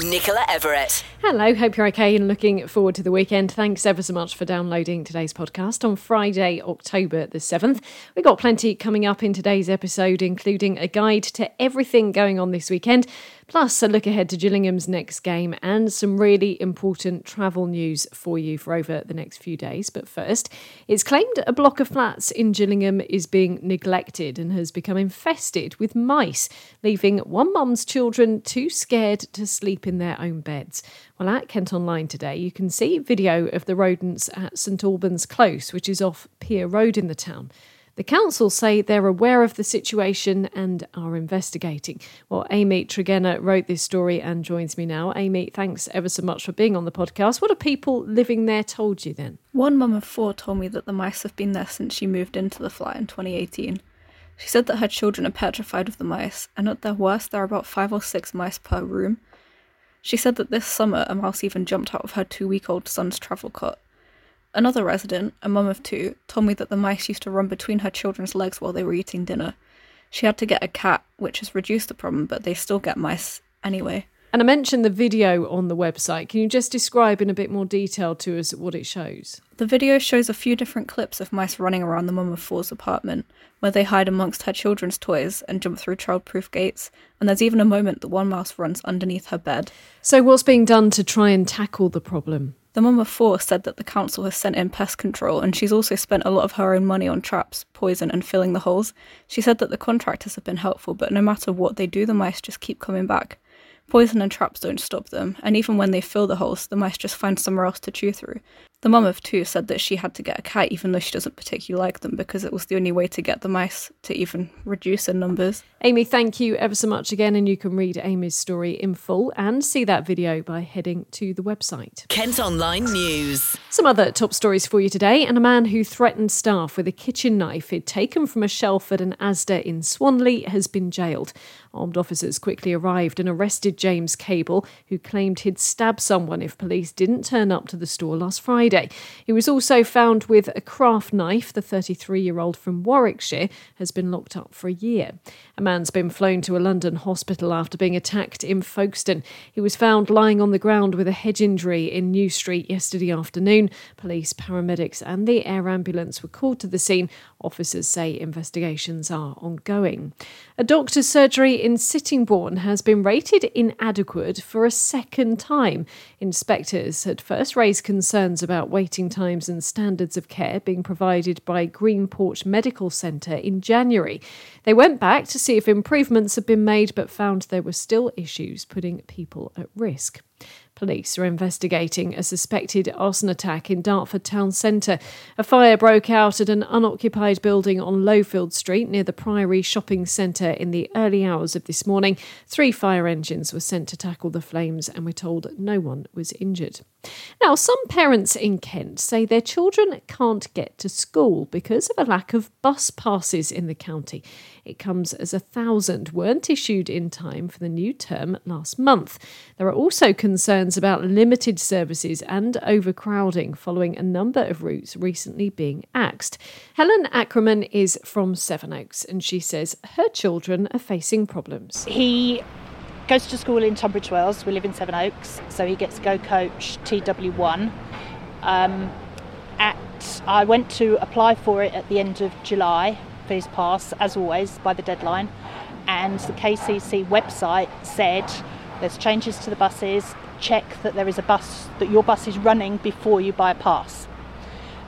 Nicola Everett. Hello, hope you're okay and looking forward to the weekend. Thanks ever so much for downloading today's podcast on Friday, October the 7th. We've got plenty coming up in today's episode, including a guide to everything going on this weekend, plus a look ahead to Gillingham's next game and some really important travel news for you for over the next few days. But first, it's claimed a block of flats in Gillingham is being neglected and has become infested with mice, leaving one mum's children too scared to sleep in their own beds. Well, at Kent Online today, you can see video of the rodents at St Albans Close, which is off Pier Road in the town. The council say they're aware of the situation and are investigating. Well, Amy Tregenna wrote this story and joins me now. Amy, thanks ever so much for being on the podcast. What have people living there told you then? One mum of four told me that the mice have been there since she moved into the flat in 2018. She said that her children are petrified of the mice, and at their worst, there are about five or six mice per room. She said that this summer a mouse even jumped out of her two week old son's travel cot. Another resident, a mum of two, told me that the mice used to run between her children's legs while they were eating dinner. She had to get a cat, which has reduced the problem, but they still get mice anyway. And I mentioned the video on the website. Can you just describe in a bit more detail to us what it shows? The video shows a few different clips of mice running around the mum of four's apartment, where they hide amongst her children's toys and jump through childproof gates, and there's even a moment that one mouse runs underneath her bed. So, what's being done to try and tackle the problem? The mum of four said that the council has sent in pest control, and she's also spent a lot of her own money on traps, poison, and filling the holes. She said that the contractors have been helpful, but no matter what they do, the mice just keep coming back. Poison and traps don't stop them, and even when they fill the holes, the mice just find somewhere else to chew through. The mum of two said that she had to get a cat even though she doesn't particularly like them because it was the only way to get the mice to even reduce in numbers. Amy, thank you ever so much again, and you can read Amy's story in full and see that video by heading to the website. Kent Online News. Some other top stories for you today, and a man who threatened staff with a kitchen knife he'd taken from a shelf at an Asda in Swanley has been jailed. Armed officers quickly arrived and arrested James Cable, who claimed he'd stab someone if police didn't turn up to the store last Friday. He was also found with a craft knife. The 33 year old from Warwickshire has been locked up for a year. A man's been flown to a London hospital after being attacked in Folkestone. He was found lying on the ground with a head injury in New Street yesterday afternoon. Police, paramedics, and the air ambulance were called to the scene. Officers say investigations are ongoing. A doctor's surgery in Sittingbourne has been rated inadequate for a second time. Inspectors had first raised concerns about waiting times and standards of care being provided by Green Porch Medical Centre in January. They went back to see if improvements had been made but found there were still issues putting people at risk. Police are investigating a suspected arson attack in Dartford town centre. A fire broke out at an unoccupied building on Lowfield Street near the Priory Shopping Centre in the early hours of this morning. Three fire engines were sent to tackle the flames, and we're told no one was injured. Now, some parents in Kent say their children can't get to school because of a lack of bus passes in the county. It comes as a thousand weren't issued in time for the new term last month. There are also concerns about limited services and overcrowding following a number of routes recently being axed. Helen Ackerman is from Sevenoaks and she says her children are facing problems. He goes to school in Tunbridge Wells. We live in Sevenoaks, so he gets Go Coach TW1. Um, at I went to apply for it at the end of July his pass, as always, by the deadline, and the KCC website said there's changes to the buses. Check that there is a bus that your bus is running before you buy a pass.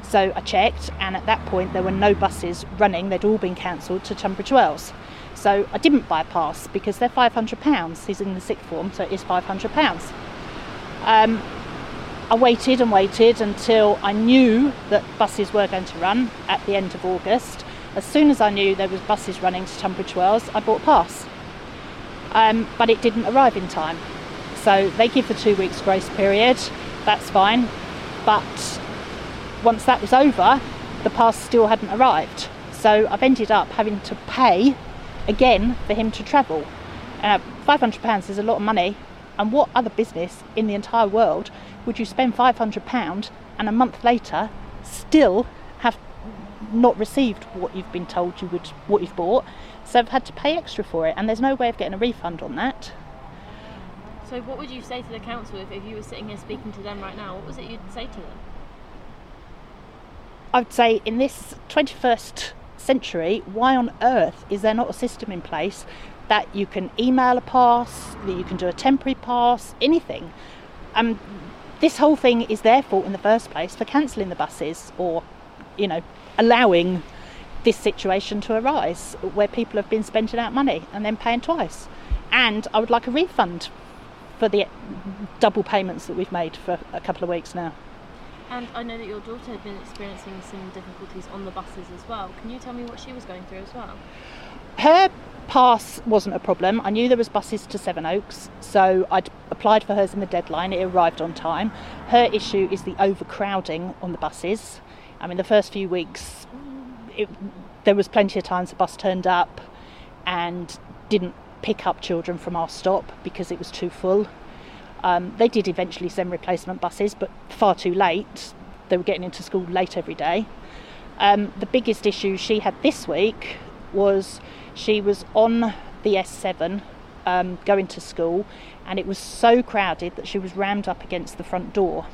So I checked, and at that point there were no buses running. They'd all been cancelled to Tunbridge Wells. So I didn't buy a pass because they're £500. He's in the sixth form, so it is £500. Um, I waited and waited until I knew that buses were going to run at the end of August. As soon as I knew there was buses running to Tunbridge Wells, I bought a pass. Um, but it didn't arrive in time. So they give the two weeks grace period, that's fine. But once that was over, the pass still hadn't arrived. So I've ended up having to pay again for him to travel. Uh, £500 is a lot of money, and what other business in the entire world would you spend £500 and a month later still not received what you've been told you would, what you've bought? So I've had to pay extra for it, and there's no way of getting a refund on that. So, what would you say to the council if, if you were sitting here speaking to them right now? What was it you'd say to them? I would say in this 21st century, why on earth is there not a system in place that you can email a pass, that you can do a temporary pass, anything? Um, this whole thing is their fault in the first place for cancelling the buses or, you know, allowing this situation to arise where people have been spending out money and then paying twice. And I would like a refund for the double payments that we've made for a couple of weeks now. And I know that your daughter had been experiencing some difficulties on the buses as well. Can you tell me what she was going through as well? Her pass wasn't a problem. I knew there was buses to Sevenoaks, so I'd applied for hers in the deadline. It arrived on time. Her issue is the overcrowding on the buses. I mean, the first few weeks, it, there was plenty of times the bus turned up and didn't pick up children from our stop because it was too full. Um, they did eventually send replacement buses, but far too late. They were getting into school late every day. Um, the biggest issue she had this week was she was on the S7 um, going to school, and it was so crowded that she was rammed up against the front door.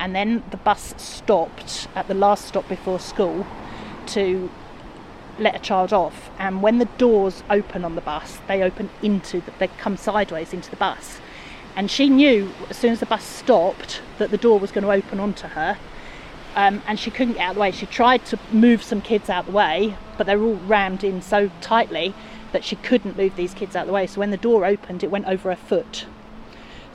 And then the bus stopped at the last stop before school to let a child off, and when the doors open on the bus, they open into the, they come sideways into the bus. And she knew as soon as the bus stopped that the door was going to open onto her, um, and she couldn't get out of the way. She tried to move some kids out of the way, but they were all rammed in so tightly that she couldn't move these kids out of the way. So when the door opened, it went over her foot.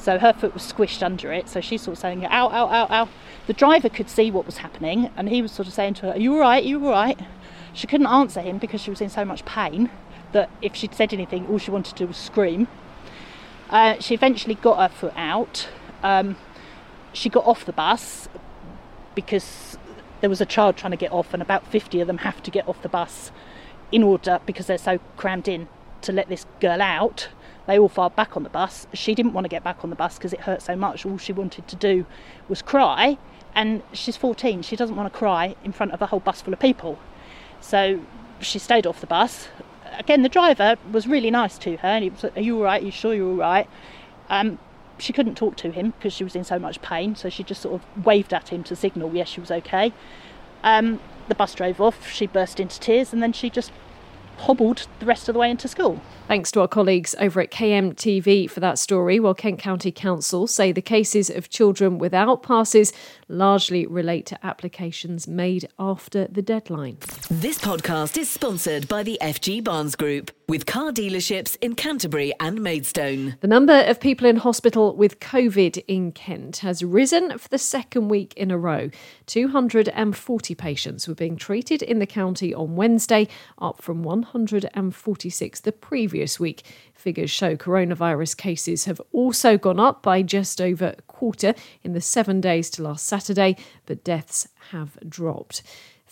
So her foot was squished under it. So she's sort of saying, "Ow, ow, ow, ow." The driver could see what was happening, and he was sort of saying to her, "Are you all right? Are you all right?" She couldn't answer him because she was in so much pain that if she'd said anything, all she wanted to do was scream. Uh, she eventually got her foot out. Um, she got off the bus because there was a child trying to get off, and about 50 of them have to get off the bus in order because they're so crammed in to let this girl out. They all filed back on the bus. She didn't want to get back on the bus because it hurt so much. All she wanted to do was cry, and she's 14. She doesn't want to cry in front of a whole bus full of people. So she stayed off the bus. Again, the driver was really nice to her, and he was like, "Are you all right? Are you sure you're all right?" Um, she couldn't talk to him because she was in so much pain, so she just sort of waved at him to signal yes she was okay. Um, the bus drove off. She burst into tears, and then she just hobbled the rest of the way into school. Thanks to our colleagues over at KMTV for that story, while Kent County Council say the cases of children without passes largely relate to applications made after the deadline. This podcast is sponsored by the FG Barnes Group, with car dealerships in Canterbury and Maidstone. The number of people in hospital with COVID in Kent has risen for the second week in a row. 240 patients were being treated in the county on Wednesday, up from 146 the previous week. Figures show coronavirus cases have also gone up by just over a quarter in the seven days to last Saturday, but deaths have dropped.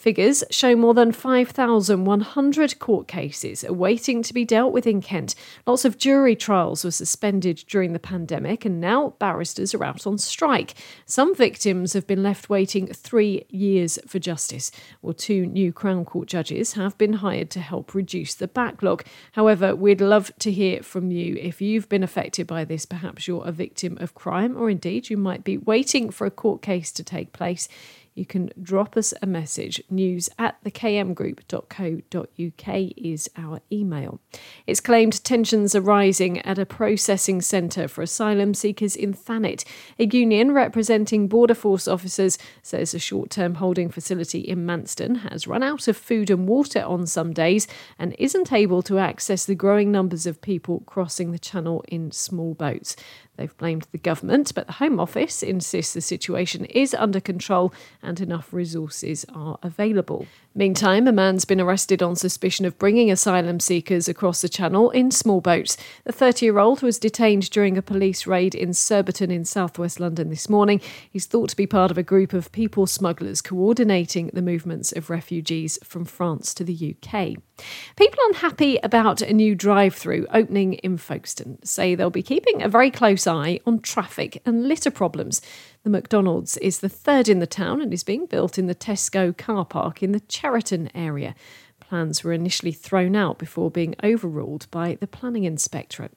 Figures show more than 5,100 court cases awaiting to be dealt with in Kent. Lots of jury trials were suspended during the pandemic, and now barristers are out on strike. Some victims have been left waiting three years for justice, while two new Crown Court judges have been hired to help reduce the backlog. However, we'd love to hear from you if you've been affected by this. Perhaps you're a victim of crime, or indeed you might be waiting for a court case to take place you can drop us a message. News at thekmgroup.co.uk is our email. It's claimed tensions are rising at a processing centre for asylum seekers in Thanet. A union representing Border Force officers says a short term holding facility in Manston has run out of food and water on some days and isn't able to access the growing numbers of people crossing the channel in small boats. They've blamed the government, but the Home Office insists the situation is under control and enough resources are available. Meantime, a man's been arrested on suspicion of bringing asylum seekers across the channel in small boats. The 30 year old was detained during a police raid in Surbiton in southwest London this morning. He's thought to be part of a group of people smugglers coordinating the movements of refugees from France to the UK. People unhappy about a new drive through opening in Folkestone say they'll be keeping a very close eye on traffic and litter problems. The McDonald's is the third in the town and is being built in the Tesco car park in the Cheriton area plans were initially thrown out before being overruled by the planning inspectorate.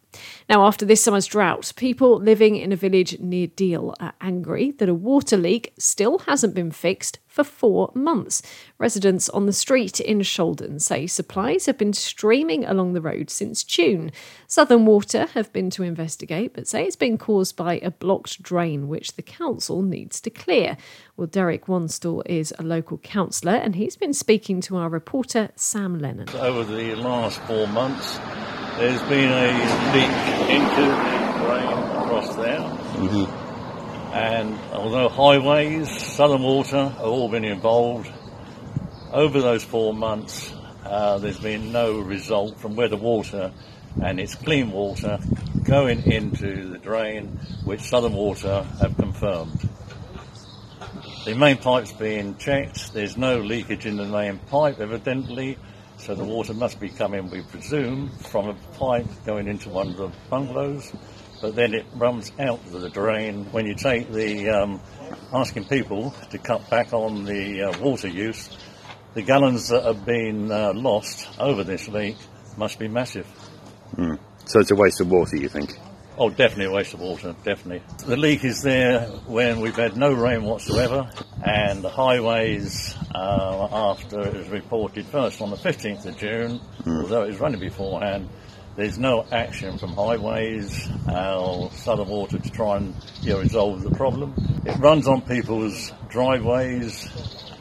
Now, after this summer's drought, people living in a village near Deal are angry that a water leak still hasn't been fixed for four months. Residents on the street in Sholden say supplies have been streaming along the road since June. Southern Water have been to investigate, but say it's been caused by a blocked drain which the council needs to clear. Well, Derek Wanstall is a local councillor and he's been speaking to our reporter Sam Lennon. Over the last four months, there's been a leak into the drain across there. Mm-hmm. And although highways, Southern Water have all been involved, over those four months uh, there's been no result from where the water and it's clean water going into the drain, which Southern Water have confirmed. The main pipe's being checked. There's no leakage in the main pipe, evidently, so the water must be coming, we presume, from a pipe going into one of the bungalows but then it runs out of the drain. When you take the um, asking people to cut back on the uh, water use, the gallons that have been uh, lost over this leak must be massive. Mm. So it's a waste of water, you think? Oh, definitely a waste of water, definitely. The leak is there when we've had no rain whatsoever, and the highways, uh, after it was reported first on the 15th of June, mm. although it was running beforehand, there's no action from highways or Southern Water to try and you know, resolve the problem. It runs on people's driveways,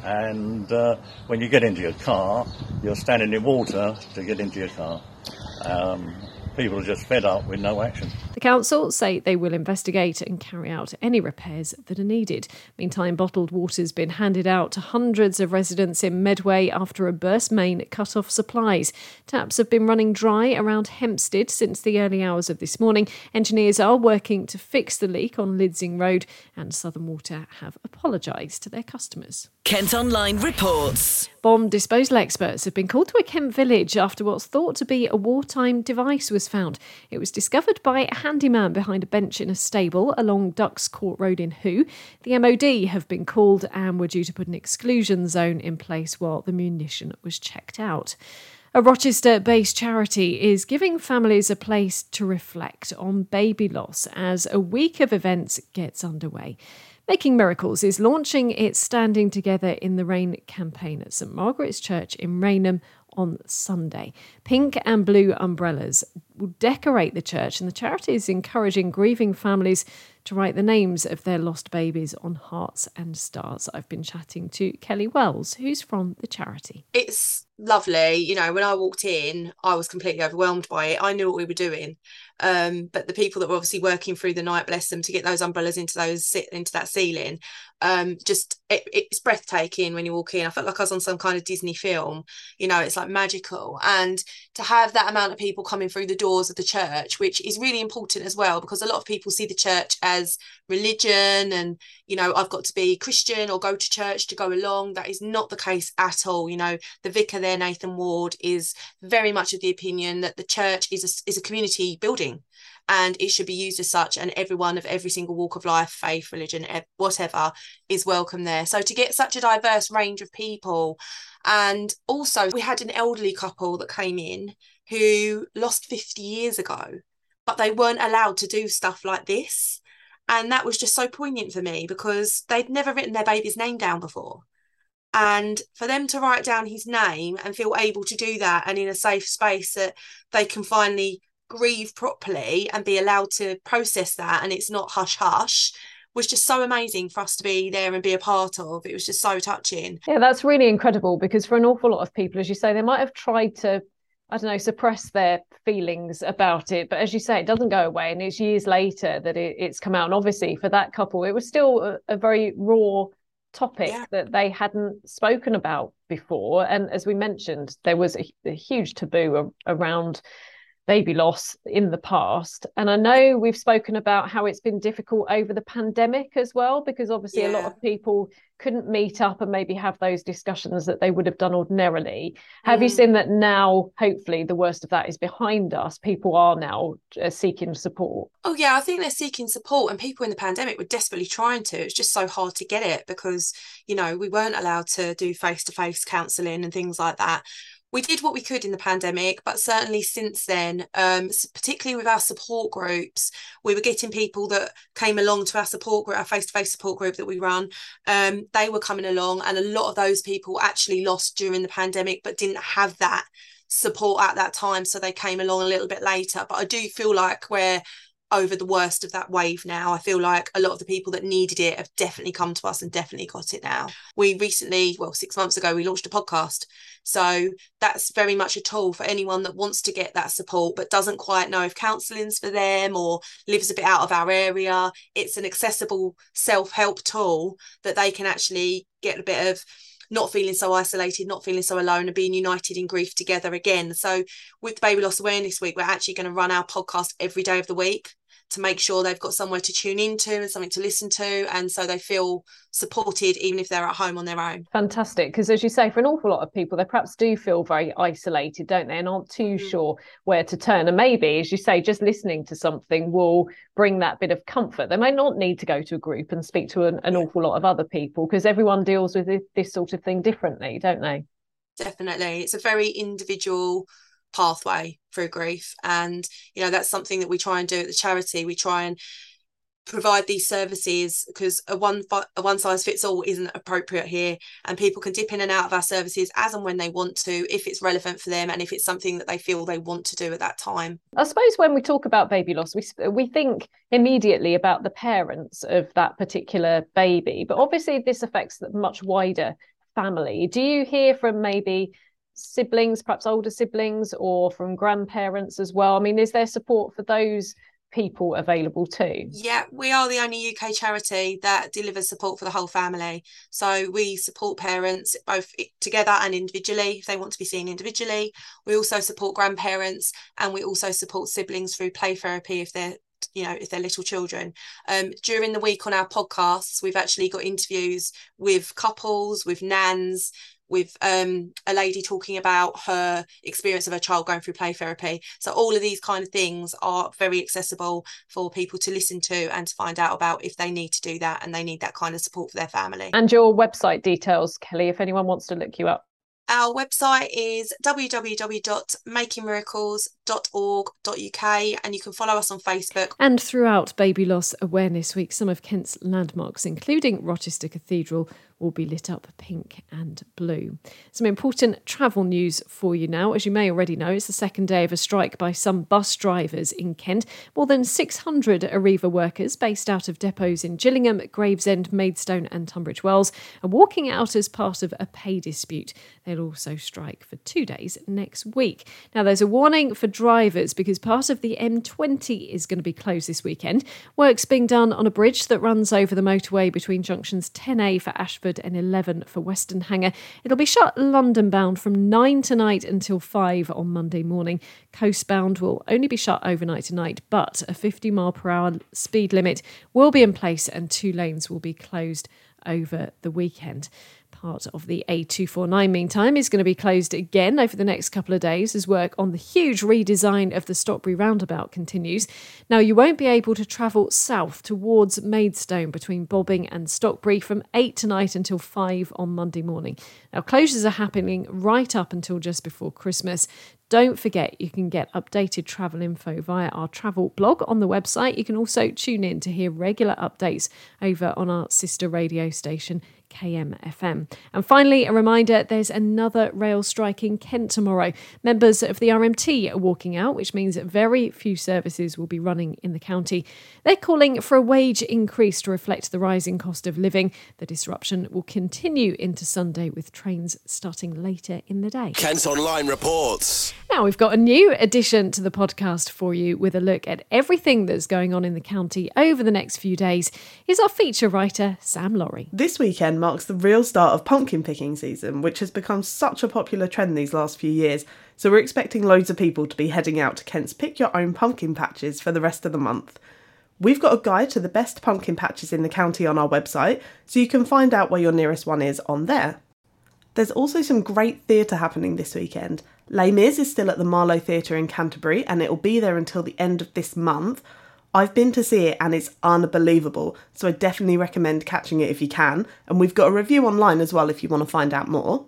and uh, when you get into your car, you're standing in water to get into your car. Um, people are just fed up with no action. The council say they will investigate and carry out any repairs that are needed. Meantime, bottled water's been handed out to hundreds of residents in Medway after a burst main cut off supplies. Taps have been running dry around Hempstead since the early hours of this morning. Engineers are working to fix the leak on Lidsing Road, and Southern Water have apologised to their customers. Kent Online reports. Bomb disposal experts have been called to a Kent village after what's thought to be a wartime device was found. It was discovered by a handyman behind a bench in a stable along Dux Court Road in Hoo. The MOD have been called and were due to put an exclusion zone in place while the munition was checked out. A Rochester based charity is giving families a place to reflect on baby loss as a week of events gets underway. Making Miracles is launching its Standing Together in the Rain campaign at St Margaret's Church in Rainham on Sunday. Pink and blue umbrellas will decorate the church, and the charity is encouraging grieving families to write the names of their lost babies on hearts and stars. I've been chatting to Kelly Wells, who's from the charity. It's lovely. You know, when I walked in, I was completely overwhelmed by it. I knew what we were doing. Um, but the people that were obviously working through the night, bless them, to get those umbrellas into those into that ceiling, um, just it, it's breathtaking when you walk in. I felt like I was on some kind of Disney film. You know, it's like magical, and to have that amount of people coming through the doors of the church, which is really important as well, because a lot of people see the church as religion, and you know, I've got to be Christian or go to church to go along. That is not the case at all. You know, the vicar there, Nathan Ward, is very much of the opinion that the church is a, is a community building and it should be used as such and everyone of every single walk of life faith religion whatever is welcome there. So to get such a diverse range of people and also we had an elderly couple that came in who lost 50 years ago but they weren't allowed to do stuff like this. And that was just so poignant for me because they'd never written their baby's name down before and for them to write down his name and feel able to do that and in a safe space that they can finally grieve properly and be allowed to process that and it's not hush hush was just so amazing for us to be there and be a part of. It was just so touching. Yeah, that's really incredible because for an awful lot of people, as you say, they might have tried to, I don't know, suppress their feelings about it. But as you say, it doesn't go away. And it's years later that it, it's come out. And obviously, for that couple, it was still a, a very raw topic yeah. that they hadn't spoken about before. And as we mentioned, there was a, a huge taboo around baby loss in the past. And I know we've spoken about how it's been difficult over the pandemic as well, because obviously yeah. a lot of people couldn't meet up and maybe have those discussions that they would have done ordinarily. Mm. Have you mm. seen that now, hopefully, the worst of that is behind us? People are now uh, seeking support. Oh, yeah, I think they're seeking support, and people in the pandemic were desperately trying to. It's just so hard to get it because, you know, we weren't allowed to do face to face counselling and things like that we did what we could in the pandemic, but certainly since then, um, particularly with our support groups, we were getting people that came along to our support group, our face-to-face support group that we run. Um, they were coming along, and a lot of those people actually lost during the pandemic, but didn't have that support at that time, so they came along a little bit later. But I do feel like we're over the worst of that wave now. I feel like a lot of the people that needed it have definitely come to us and definitely got it now. We recently, well, six months ago, we launched a podcast. So that's very much a tool for anyone that wants to get that support but doesn't quite know if counselling's for them or lives a bit out of our area. It's an accessible self help tool that they can actually get a bit of not feeling so isolated, not feeling so alone, and being united in grief together again. So, with Baby Loss Awareness Week, we're actually going to run our podcast every day of the week to make sure they've got somewhere to tune into and something to listen to and so they feel supported even if they're at home on their own. Fantastic because as you say for an awful lot of people they perhaps do feel very isolated don't they and aren't too mm. sure where to turn. And maybe as you say just listening to something will bring that bit of comfort. They may not need to go to a group and speak to an, an awful lot of other people because everyone deals with this, this sort of thing differently don't they? Definitely it's a very individual pathway through grief. And you know that's something that we try and do at the charity. We try and provide these services because a one a one size fits all isn't appropriate here. And people can dip in and out of our services as and when they want to if it's relevant for them and if it's something that they feel they want to do at that time. I suppose when we talk about baby loss we we think immediately about the parents of that particular baby but obviously this affects the much wider family. Do you hear from maybe siblings, perhaps older siblings, or from grandparents as well? I mean, is there support for those people available too? Yeah, we are the only UK charity that delivers support for the whole family. So we support parents both together and individually if they want to be seen individually. We also support grandparents and we also support siblings through play therapy if they're you know if they're little children um, during the week on our podcasts we've actually got interviews with couples with nans with um, a lady talking about her experience of her child going through play therapy. So all of these kind of things are very accessible for people to listen to and to find out about if they need to do that and they need that kind of support for their family. And your website details, Kelly, if anyone wants to look you up. Our website is www.makingmiracles.org.uk and you can follow us on Facebook. And throughout Baby Loss Awareness Week, some of Kent's landmarks, including Rochester Cathedral, will be lit up pink and blue. Some important travel news for you now. As you may already know, it's the second day of a strike by some bus drivers in Kent. More than 600 Arriva workers based out of depots in Gillingham, Gravesend, Maidstone, and Tunbridge Wells are walking out as part of a pay dispute. They'll also strike for two days next week. Now, there's a warning for drivers because part of the M20 is going to be closed this weekend. Work's being done on a bridge that runs over the motorway between junctions 10A for Ashford and 11 for Westenhanger. It'll be shut London bound from 9 tonight until 5 on Monday morning. Coastbound will only be shut overnight tonight, but a 50 mile per hour speed limit will be in place and two lanes will be closed over the weekend part of the A249, meantime, is going to be closed again over the next couple of days as work on the huge redesign of the Stockbury roundabout continues. Now, you won't be able to travel south towards Maidstone between Bobbing and Stockbury from 8 tonight until 5 on Monday morning. Now, closures are happening right up until just before Christmas. Don't forget, you can get updated travel info via our travel blog on the website. You can also tune in to hear regular updates over on our sister radio station, KMFM. And finally, a reminder there's another rail strike in Kent tomorrow. Members of the RMT are walking out, which means very few services will be running in the county. They're calling for a wage increase to reflect the rising cost of living. The disruption will continue into Sunday with trains starting later in the day. Kent Online reports. Now we've got a new addition to the podcast for you with a look at everything that's going on in the county over the next few days. Is our feature writer, Sam Laurie. This weekend marks the real start of pumpkin picking season, which has become such a popular trend these last few years. So we're expecting loads of people to be heading out to Kent's Pick Your Own Pumpkin Patches for the rest of the month. We've got a guide to the best pumpkin patches in the county on our website, so you can find out where your nearest one is on there. There's also some great theatre happening this weekend. Les Mis is still at the Marlowe Theatre in Canterbury and it'll be there until the end of this month. I've been to see it and it's unbelievable, so I definitely recommend catching it if you can, and we've got a review online as well if you want to find out more.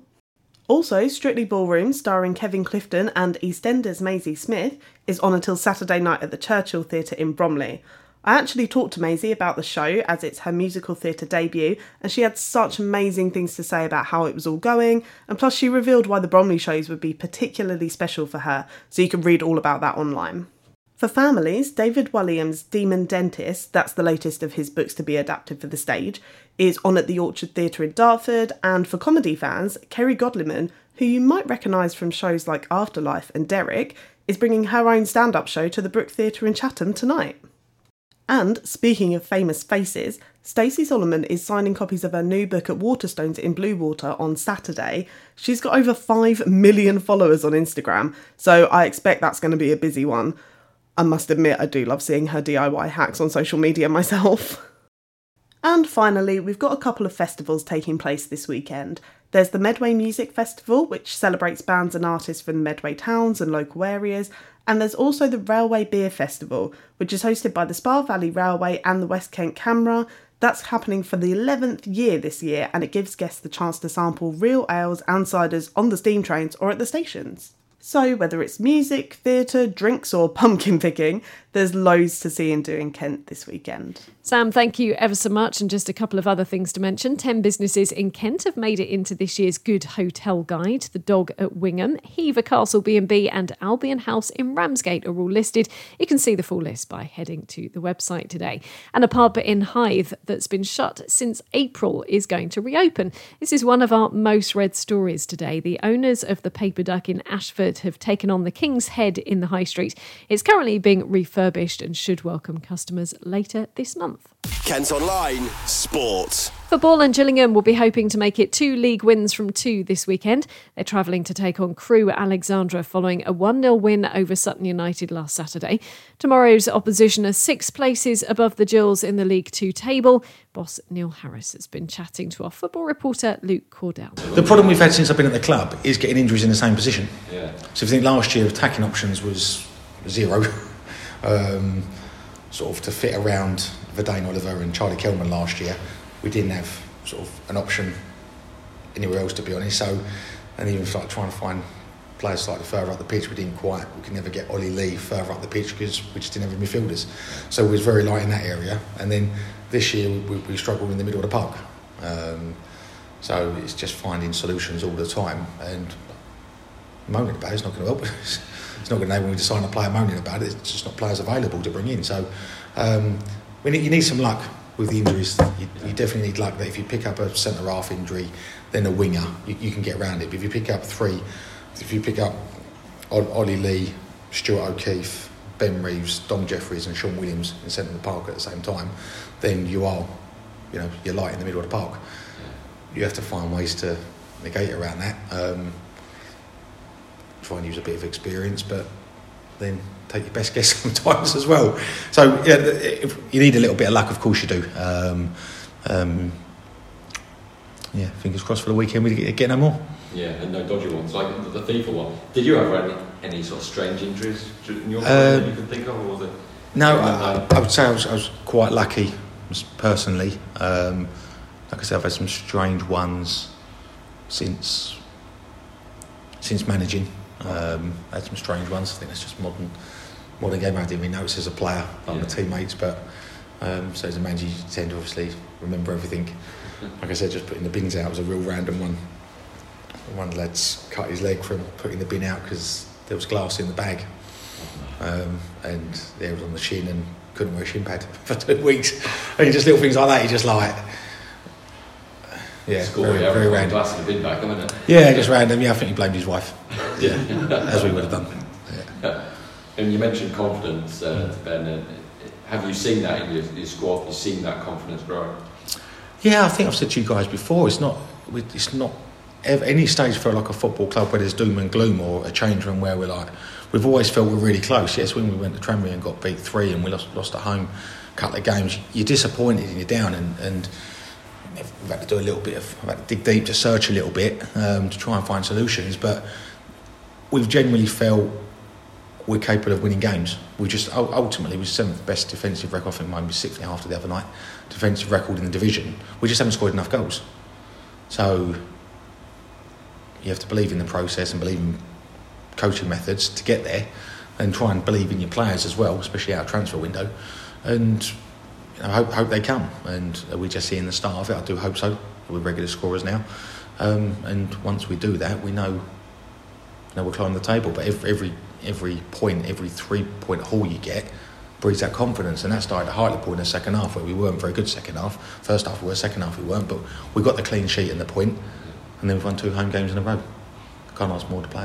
Also, Strictly Ballroom, starring Kevin Clifton and EastEnders Maisie Smith, is on until Saturday night at the Churchill Theatre in Bromley. I actually talked to Maisie about the show as it's her musical theatre debut, and she had such amazing things to say about how it was all going, and plus she revealed why the Bromley shows would be particularly special for her, so you can read all about that online. For families, David Walliams' Demon Dentist, that's the latest of his books to be adapted for the stage, is on at the Orchard Theatre in Dartford, and for comedy fans, Kerry Godliman, who you might recognise from shows like Afterlife and Derek, is bringing her own stand up show to the Brook Theatre in Chatham tonight. And speaking of famous faces, Stacey Solomon is signing copies of her new book at Waterstones in Bluewater on Saturday. She's got over 5 million followers on Instagram, so I expect that's going to be a busy one. I must admit, I do love seeing her DIY hacks on social media myself. And finally, we've got a couple of festivals taking place this weekend. There's the Medway Music Festival, which celebrates bands and artists from the Medway towns and local areas, and there's also the Railway Beer Festival, which is hosted by the Spa Valley Railway and the West Kent CAMRA. That's happening for the 11th year this year, and it gives guests the chance to sample real ales and ciders on the steam trains or at the stations. So, whether it's music, theatre, drinks, or pumpkin picking, there's loads to see and do in Kent this weekend. Sam, thank you ever so much. And just a couple of other things to mention 10 businesses in Kent have made it into this year's Good Hotel Guide. The Dog at Wingham, Hever Castle B&B and Albion House in Ramsgate are all listed. You can see the full list by heading to the website today. And a pub in Hythe that's been shut since April is going to reopen. This is one of our most read stories today. The owners of the Paper Duck in Ashford have taken on the King's Head in the High Street. It's currently being refurbished and should welcome customers later this month. Kent Online Sport. For Ball and Gillingham will be hoping to make it two league wins from two this weekend. They're travelling to take on Crewe Alexandra following a 1 0 win over Sutton United last Saturday. Tomorrow's opposition are six places above the Gills in the League Two table. Boss Neil Harris has been chatting to our football reporter Luke Cawdell. The problem we've had since I've been at the club is getting injuries in the same position. Yeah. So if you think last year attacking options was zero, um, sort of to fit around Vadaine Oliver and Charlie Kelman last year, we didn't have sort of an option anywhere else to be honest. So, and even like trying to find players slightly further up the pitch, we didn't quite. We could never get Ollie Lee further up the pitch because we just didn't have any midfielders. So we was very light in that area. And then this year we, we struggled in the middle of the park. Um, so it's just finding solutions all the time and moaning about it, it's not going to help. it's not going to enable me to sign a player moaning about it. It's just not players available to bring in. So um, we need, you need some luck with the injuries. You, you, definitely need luck that if you pick up a centre half injury, then a winger, you, you, can get around it. But if you pick up three, if you pick up Ollie Lee, Stuart O'Keefe, Ben Reeves, Dom Jeffries, and Shaun Williams in centre of the park at the same time, then you are, you know, you're light in the middle of the park. You have to find ways to negate around that. Um, try and use a bit of experience, but then take your best guess sometimes as well. So yeah, you need a little bit of luck, of course you do. Um, um, yeah, fingers crossed for the weekend we get, get no more. Yeah, and no dodgy ones like the FIFA one. Did you ever have any, any sort of strange injuries in your career that you can think of, or was it? No, I, I, would say I was, I was quite lucky personally. Um, like I said, I've had some strange ones since since managing. Um, had some strange ones. I think that's just modern modern game. I didn't notice as a player, like yeah. my teammates, but um, so as a manager, you tend to obviously remember everything. Like I said, just putting the bins out was a real random one. One lad's cut his leg from putting the bin out because there was glass in the bag, um, and there was on the shin and couldn't wear a shin pad for two weeks. And just little things like that. You just like. Yeah, very, very random. Back, yeah, just random. Yeah, I think he blamed his wife. yeah, as we would have done. And you mentioned confidence, uh, Ben. Have you seen that in your, your squad? Have you seen that confidence grow? Yeah, I think I've said to you guys before. It's not. It's not any stage for like a football club where there's doom and gloom or a change room where we're like. We've always felt we're really close. Yes, when we went to Tranmere and got beat three and we lost lost at home a couple of games, you're disappointed and you're down and. and We've had to do a little bit of, I've had to dig deep to search a little bit um, to try and find solutions, but we've genuinely felt we're capable of winning games. We just ultimately we're seventh best defensive record. I think mine sixth after the other night. Defensive record in the division. We just haven't scored enough goals. So you have to believe in the process and believe in coaching methods to get there, and try and believe in your players as well, especially our transfer window. And you know, hope, hope they come. And we're just seeing the start of it. I do hope so. We're regular scorers now, um, and once we do that, we know, we'll climb the table. But every, every every point, every three point haul you get breeds that confidence. And that started at Hartlepool in the second half, where we weren't very good second half. First half we were, second half we weren't, but we got the clean sheet and the point, and then we've won two home games in a row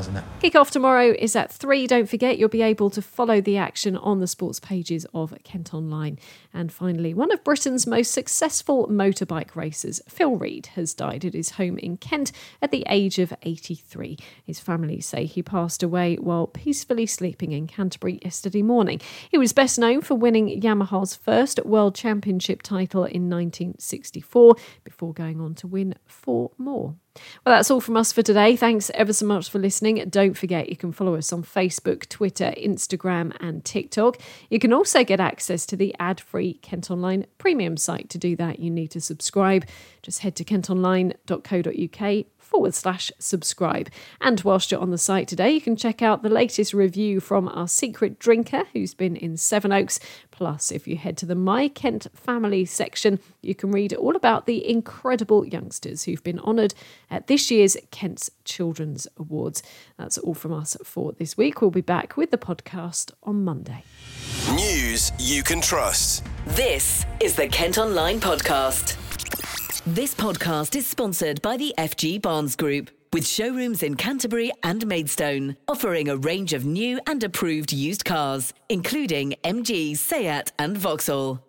than that. Kick off tomorrow is at three. Don't forget, you'll be able to follow the action on the sports pages of Kent Online. And finally, one of Britain's most successful motorbike racers, Phil Read, has died at his home in Kent at the age of 83. His family say he passed away while peacefully sleeping in Canterbury yesterday morning. He was best known for winning Yamaha's first World Championship title in 1964 before going on to win four more. Well, that's all from us for today. Thanks ever so much for listening. Don't forget you can follow us on Facebook, Twitter, Instagram, and TikTok. You can also get access to the ad free Kent Online premium site. To do that, you need to subscribe. Just head to kentonline.co.uk forward slash subscribe. And whilst you're on the site today, you can check out the latest review from our secret drinker who's been in Sevenoaks. Plus, if you head to the My Kent Family section, you can read all about the incredible youngsters who've been honoured at this year's Kent's Children's Awards. That's all from us for this week. We'll be back with the podcast on Monday. News you can trust. This is the Kent Online Podcast. This podcast is sponsored by the FG Barnes Group, with showrooms in Canterbury and Maidstone, offering a range of new and approved used cars, including MG, Seat, and Vauxhall.